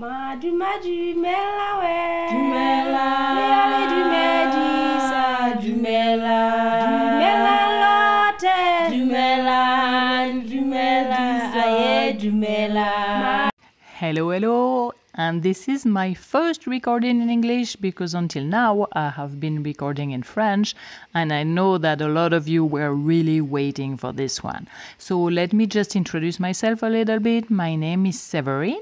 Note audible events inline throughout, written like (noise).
Madu madu melawe. Dumela. Meale dumedisa. Dumela. Dumela lote. Dumela. Dumela. Aye, Dumela. Hello, hello, and this is my first recording in English because until now I have been recording in French, and I know that a lot of you were really waiting for this one. So let me just introduce myself a little bit. My name is Severin,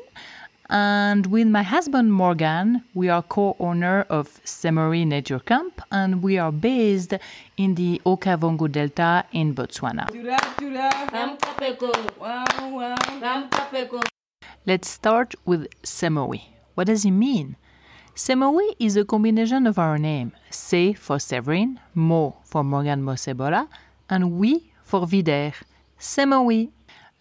and with my husband Morgan, we are co owner of Semowi Nature Camp, and we are based in the Okavango Delta in Botswana. Tura, tura. Ramkapeko. Wow, wow. Ramkapeko. Let's start with Semowi. What does it mean? Semowi is a combination of our name, Se for Severin, Mo for Morgan Mosebola, and We for Vider. Semowi.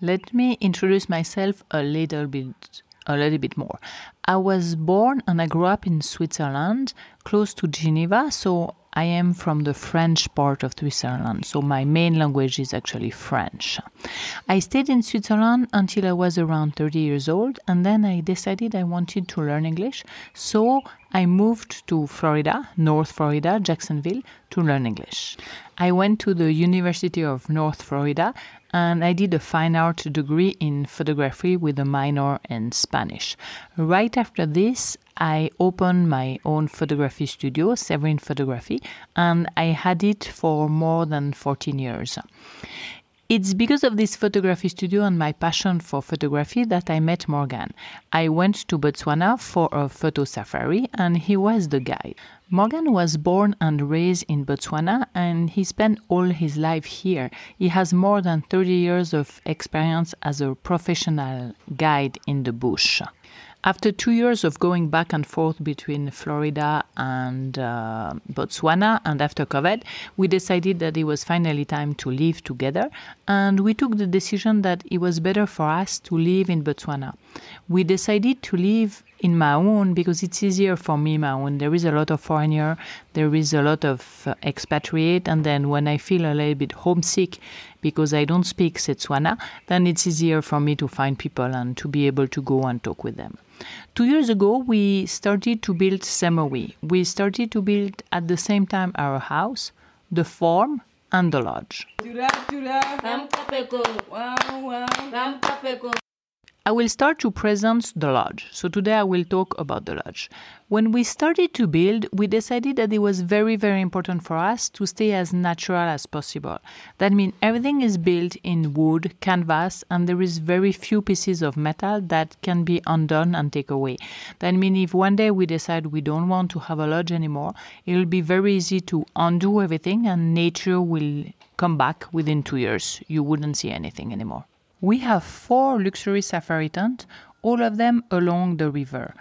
Let me introduce myself a little bit a little bit more. I was born and I grew up in Switzerland, close to Geneva, so I am from the French part of Switzerland, so my main language is actually French. I stayed in Switzerland until I was around 30 years old, and then I decided I wanted to learn English, so I moved to Florida, North Florida, Jacksonville, to learn English. I went to the University of North Florida and I did a fine art degree in photography with a minor in Spanish. Right after this, I opened my own photography studio, Severin Photography, and I had it for more than 14 years. It's because of this photography studio and my passion for photography that I met Morgan. I went to Botswana for a photo safari and he was the guide. Morgan was born and raised in Botswana and he spent all his life here. He has more than 30 years of experience as a professional guide in the bush. After two years of going back and forth between Florida and uh, Botswana, and after COVID, we decided that it was finally time to live together. And we took the decision that it was better for us to live in Botswana. We decided to live in Maun because it's easier for me, Maun. There is a lot of foreigner, there is a lot of uh, expatriate, and then when I feel a little bit homesick because I don't speak Setswana, then it's easier for me to find people and to be able to go and talk with them. Two years ago, we started to build Semowi. We started to build at the same time our house, the farm, and the lodge. I will start to present the lodge. So today I will talk about the lodge. When we started to build, we decided that it was very, very important for us to stay as natural as possible. That means everything is built in wood, canvas, and there is very few pieces of metal that can be undone and take away. That means if one day we decide we don't want to have a lodge anymore, it will be very easy to undo everything and nature will come back within two years. You wouldn't see anything anymore. We have four luxury safari tents, all of them along the river.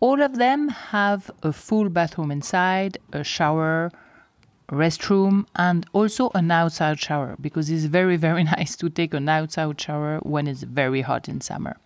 All of them have a full bathroom inside, a shower, restroom, and also an outside shower because it's very, very (laughs) nice to take an outside shower when it's very hot in summer.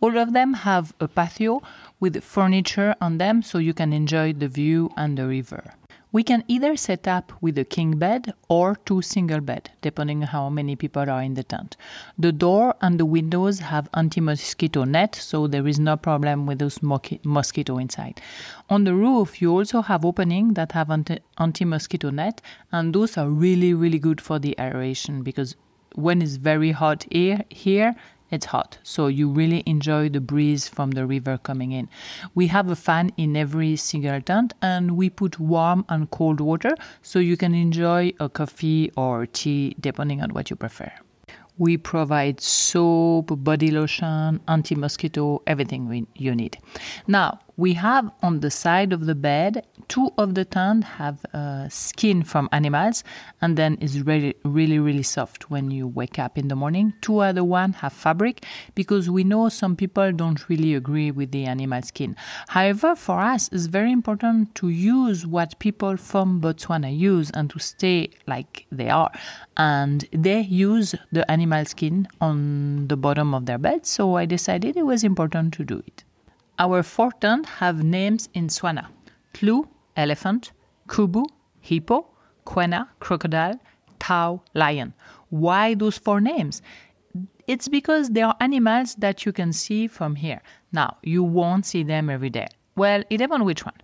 All of them have a patio with furniture on them so you can enjoy the view and the river. We can either set up with a king bed or two single bed, depending how many people are in the tent. The door and the windows have anti-mosquito net, so there is no problem with those mosquito inside. On the roof, you also have opening that have anti- anti-mosquito net, and those are really, really good for the aeration because when it's very hot here, here it's hot. So you really enjoy the breeze from the river coming in. We have a fan in every single tent and we put warm and cold water so you can enjoy a coffee or tea depending on what you prefer. We provide soap, body lotion, anti mosquito, everything we, you need. Now, we have on the side of the bed, two of the tent have uh, skin from animals and then is really, really, really soft when you wake up in the morning. Two other one have fabric because we know some people don't really agree with the animal skin. However, for us, it's very important to use what people from Botswana use and to stay like they are. And they use the animal skin on the bottom of their bed, so I decided it was important to do it. Our four tents have names in Swana Tlou, elephant, Kubu, hippo, Kwena, crocodile, Tau, lion. Why those four names? It's because they are animals that you can see from here. Now, you won't see them every day. Well, it depends which one.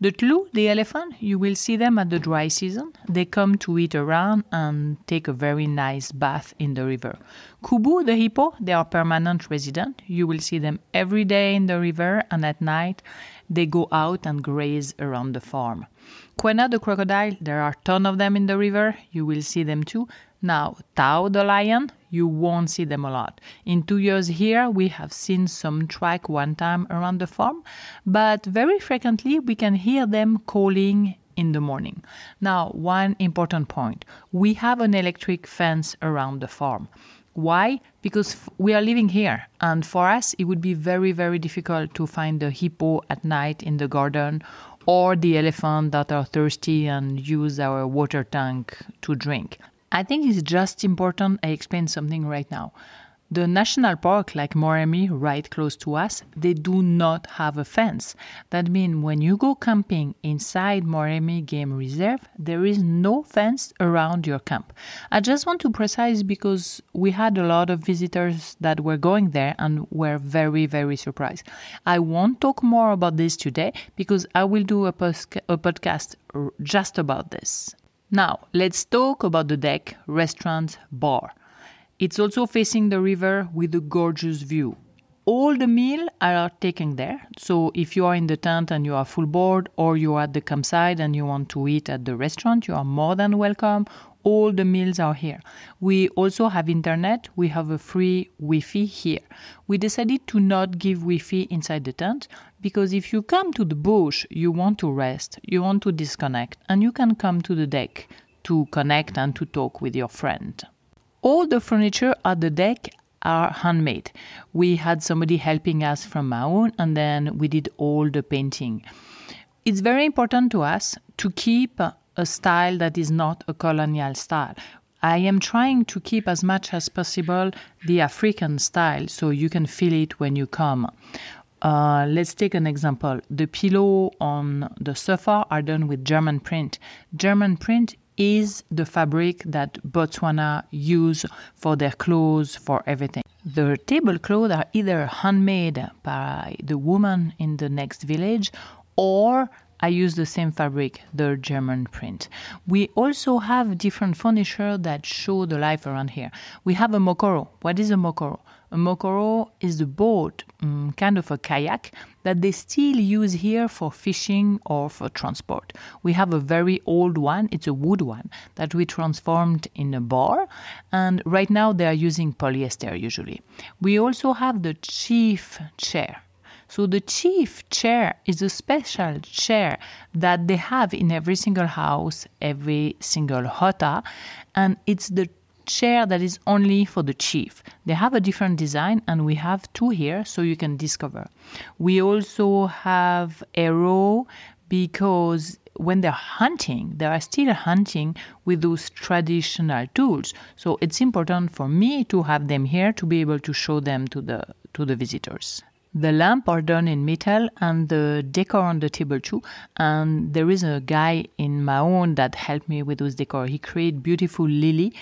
The tlou, the elephant, you will see them at the dry season. They come to eat around and take a very nice bath in the river. Kubu, the hippo, they are permanent resident. You will see them every day in the river and at night they go out and graze around the farm. Kwena, the crocodile, there are ton of them in the river. You will see them too. Now, Tau, the lion, you won't see them a lot. In two years here, we have seen some track one time around the farm, but very frequently we can hear them calling in the morning. Now, one important point we have an electric fence around the farm. Why? Because we are living here, and for us, it would be very, very difficult to find the hippo at night in the garden or the elephant that are thirsty and use our water tank to drink. I think it's just important I explain something right now. The national park like Moremi right close to us, they do not have a fence. That means when you go camping inside Moremi Game Reserve, there is no fence around your camp. I just want to precise because we had a lot of visitors that were going there and were very very surprised. I won't talk more about this today because I will do a, post- a podcast just about this. Now, let's talk about the deck, restaurant, bar. It's also facing the river with a gorgeous view. All the meals are taken there. So if you are in the tent and you are full board or you are at the campsite and you want to eat at the restaurant, you are more than welcome. All the meals are here. We also have internet. We have a free Wi-Fi here. We decided to not give Wi-Fi inside the tent because if you come to the bush, you want to rest, you want to disconnect, and you can come to the deck to connect and to talk with your friend. All the furniture at the deck are handmade. We had somebody helping us from Maun and then we did all the painting. It's very important to us to keep a style that is not a colonial style. I am trying to keep as much as possible the African style so you can feel it when you come. Uh, let's take an example. The pillow on the sofa are done with German print. German print is the fabric that Botswana use for their clothes, for everything. The tablecloths are either handmade by the woman in the next village or I use the same fabric, the German print. We also have different furniture that show the life around here. We have a mokoro. What is a mokoro? A mokoro is the boat, um, kind of a kayak, that they still use here for fishing or for transport. We have a very old one, it's a wood one, that we transformed in a bar, and right now they are using polyester usually. We also have the chief chair. So the chief chair is a special chair that they have in every single house, every single kgotla, and it's the chair that is only for the chief. They have a different design, and we have two here so you can discover. We also have a arrow because when they're hunting, they are still hunting with those traditional tools. So it's important for me to have them here to be able to show them to the to the visitors. The lamp are done in metal and the decor on the table too. And there is a guy in Maun that helped me with those decor. He created beautiful lily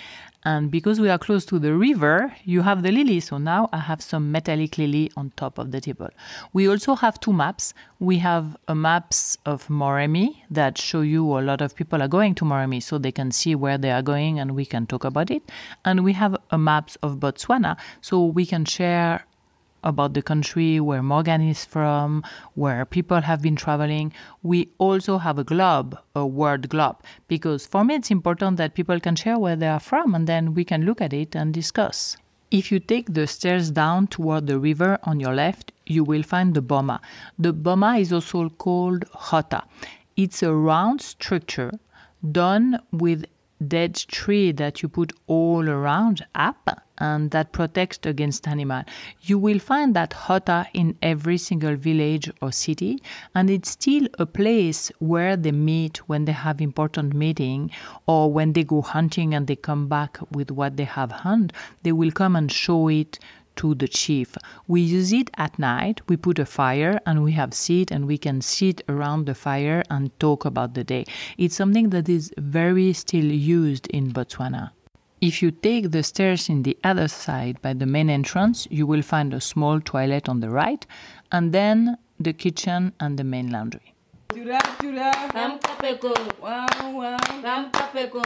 and because we are close to the river, you have the lily. So now I have some metallic lily on top of the table. We also have two maps. We have a maps of Moremi that show you a lot of people are going to Moremi so they can see where they are going and we can talk about it. And we have a maps of Botswana so we can share about the country where Morgan is from, where people have been traveling. We also have a globe, a word globe, because for me it's important that people can share where they are from and then we can look at it and discuss. If you take the stairs down toward the river on your left, you will find the boma. The boma is also called kgotla. It's a round structure done with dead tree that you put all around up and that protects against animal. You will find that kgotla in every single village or city, and it's still a place where they meet when they have important meeting or when they go hunting and they come back with what they have hunt. They will come and show it to the chief. We use it at night. We put a fire and we have seat and we can sit around the fire and talk about the day. It's something that is very still used in Botswana. If you take the stairs in the other side by the main entrance, you will find a small toilet on the right, and then the kitchen and the main laundry. Chura, chura. Amka peko. Wow, wow. Amka peko.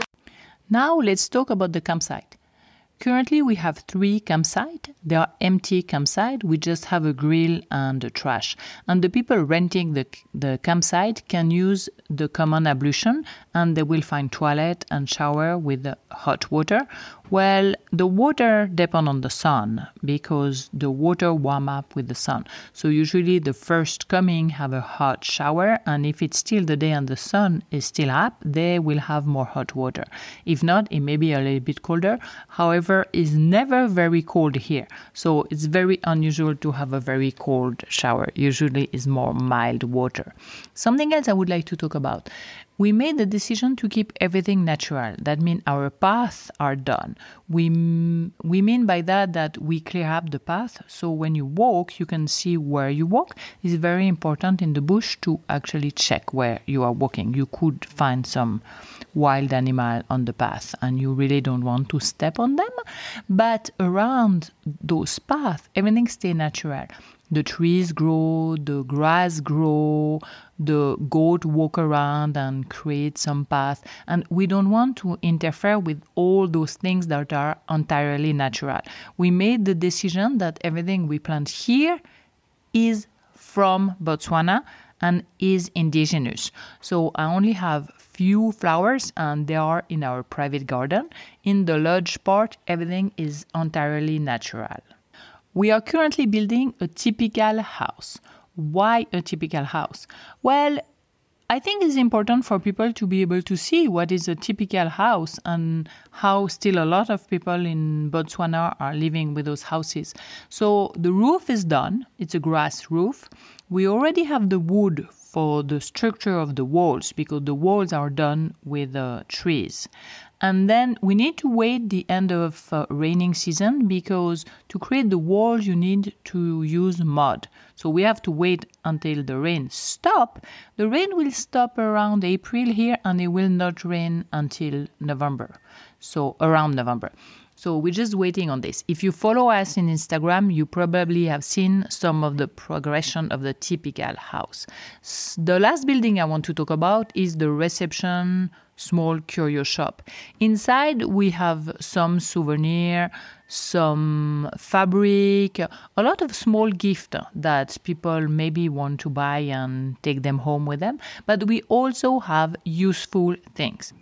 Now let's talk about the campsite. Currently, we have three campsites. They are empty campsites. We just have a grill and a trash. And the people renting the, the campsite can use the common ablution and they will find toilet and shower with hot water. Well, the water depend on the sun because the water warm up with the sun. So usually the first coming have a hot shower and if it's still the day and the sun is still up, they will have more hot water. If not, it may be a little bit colder. However, it's never very cold here. So it's very unusual to have a very cold shower. Usually is more mild water. Something else I would like to talk about. We made the decision to keep everything natural. That means our paths are done. We, we mean by that that we clear up the path so when you walk, you can see where you walk. It's very important in the bush to actually check where you are walking. You could find some wild animal on the path and you really don't want to step on them. But around those paths, everything stay natural the trees grow, the grass grow, the goat walk around and create some path. And we don't want to interfere with all those things that are entirely natural. We made the decision that everything we plant here is from Botswana and is indigenous. So I only have few flowers and they are in our private garden. In the lodge part, everything is entirely natural. We are currently building a typical house. Why a typical house? Well, I think it's important for people to be able to see what is a typical house and how still a lot of people in Botswana are living with those houses. So the roof is done, it's a grass roof. We already have the wood for the structure of the walls because the walls are done with uh, trees. And then we need to wait the end of uh, raining season because to create the walls you need to use mud. So we have to wait until the rain stop. The rain will stop around April here and it will not rain until November. So around November. So we're just waiting on this. If you follow us in Instagram, you probably have seen some of the progression of the typical house. The last building I want to talk about is the reception small curio shop. Inside we have some souvenir, some fabric, a lot of small gift that people maybe want to buy and take them home with them, but we also have useful things.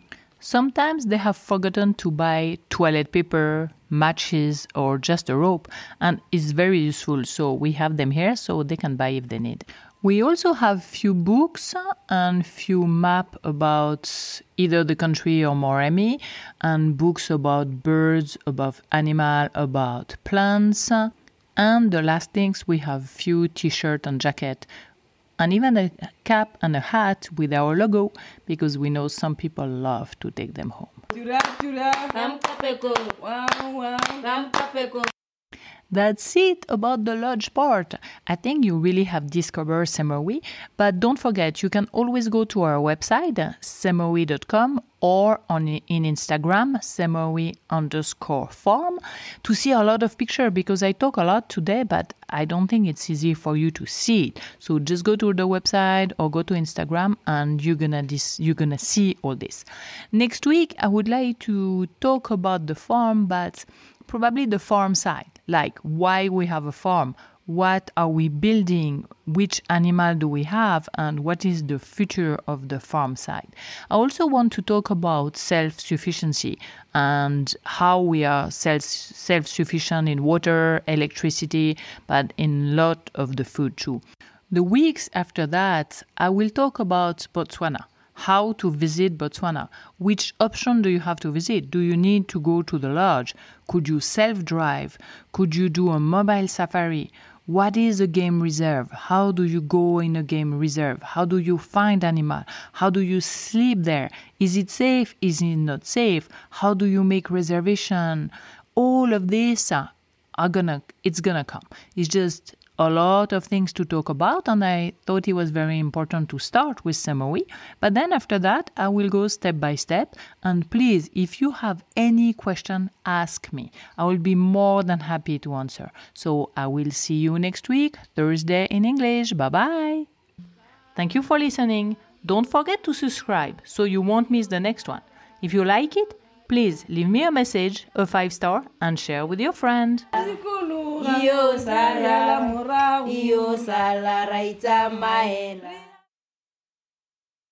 Sometimes they have forgotten to buy toilet paper, matches, or just a rope, and it's very useful. So we have them here so they can buy if they need. We also have few books and few map about either the country or Moremi, and books about birds, about animal, about plants. And the last things we have few t-shirt and jacket and even a cap and a hat with our logo because we know some people love to take them home. That's it about the lodge part. I think you really have discovered Semowi, but don't forget you can always go to our website, semowi.com, or on in Instagram, semowi underscore farm, to see a lot of picture because I talk a lot today, but I don't think it's easy for you to see it. So just go to the website or go to Instagram and you're gonna dis- you're gonna see all this. Next week I would like to talk about the farm, but probably the farm side like why we have a farm? What are we building? Which animal do we have? And what is the future of the farm side? I also want to talk about self-sufficiency and how we are self self-sufficient in water electricity but in lot of the food too. The weeks after that i will talk about botswana how to visit Botswana. Which option do you have to visit? Do you need to go to the lodge? Could you self drive? Could you do a mobile safari? What is a game reserve? How do you go in a game reserve? How do you find animal? How do you sleep there? Is it safe? Is it not safe? How do you make reservation? All of this are gonna it's gonna come. It's just a lot of things to talk about, and I thought it was very important to start with summary. But then after that, I will go step by step. And please, if you have any question, ask me. I will be more than happy to answer. So I will see you next week, Thursday in English. Bye bye. Thank you for listening. Don't forget to subscribe so you won't miss the next one. If you like it, please leave me a message, a five star, and share with your friend.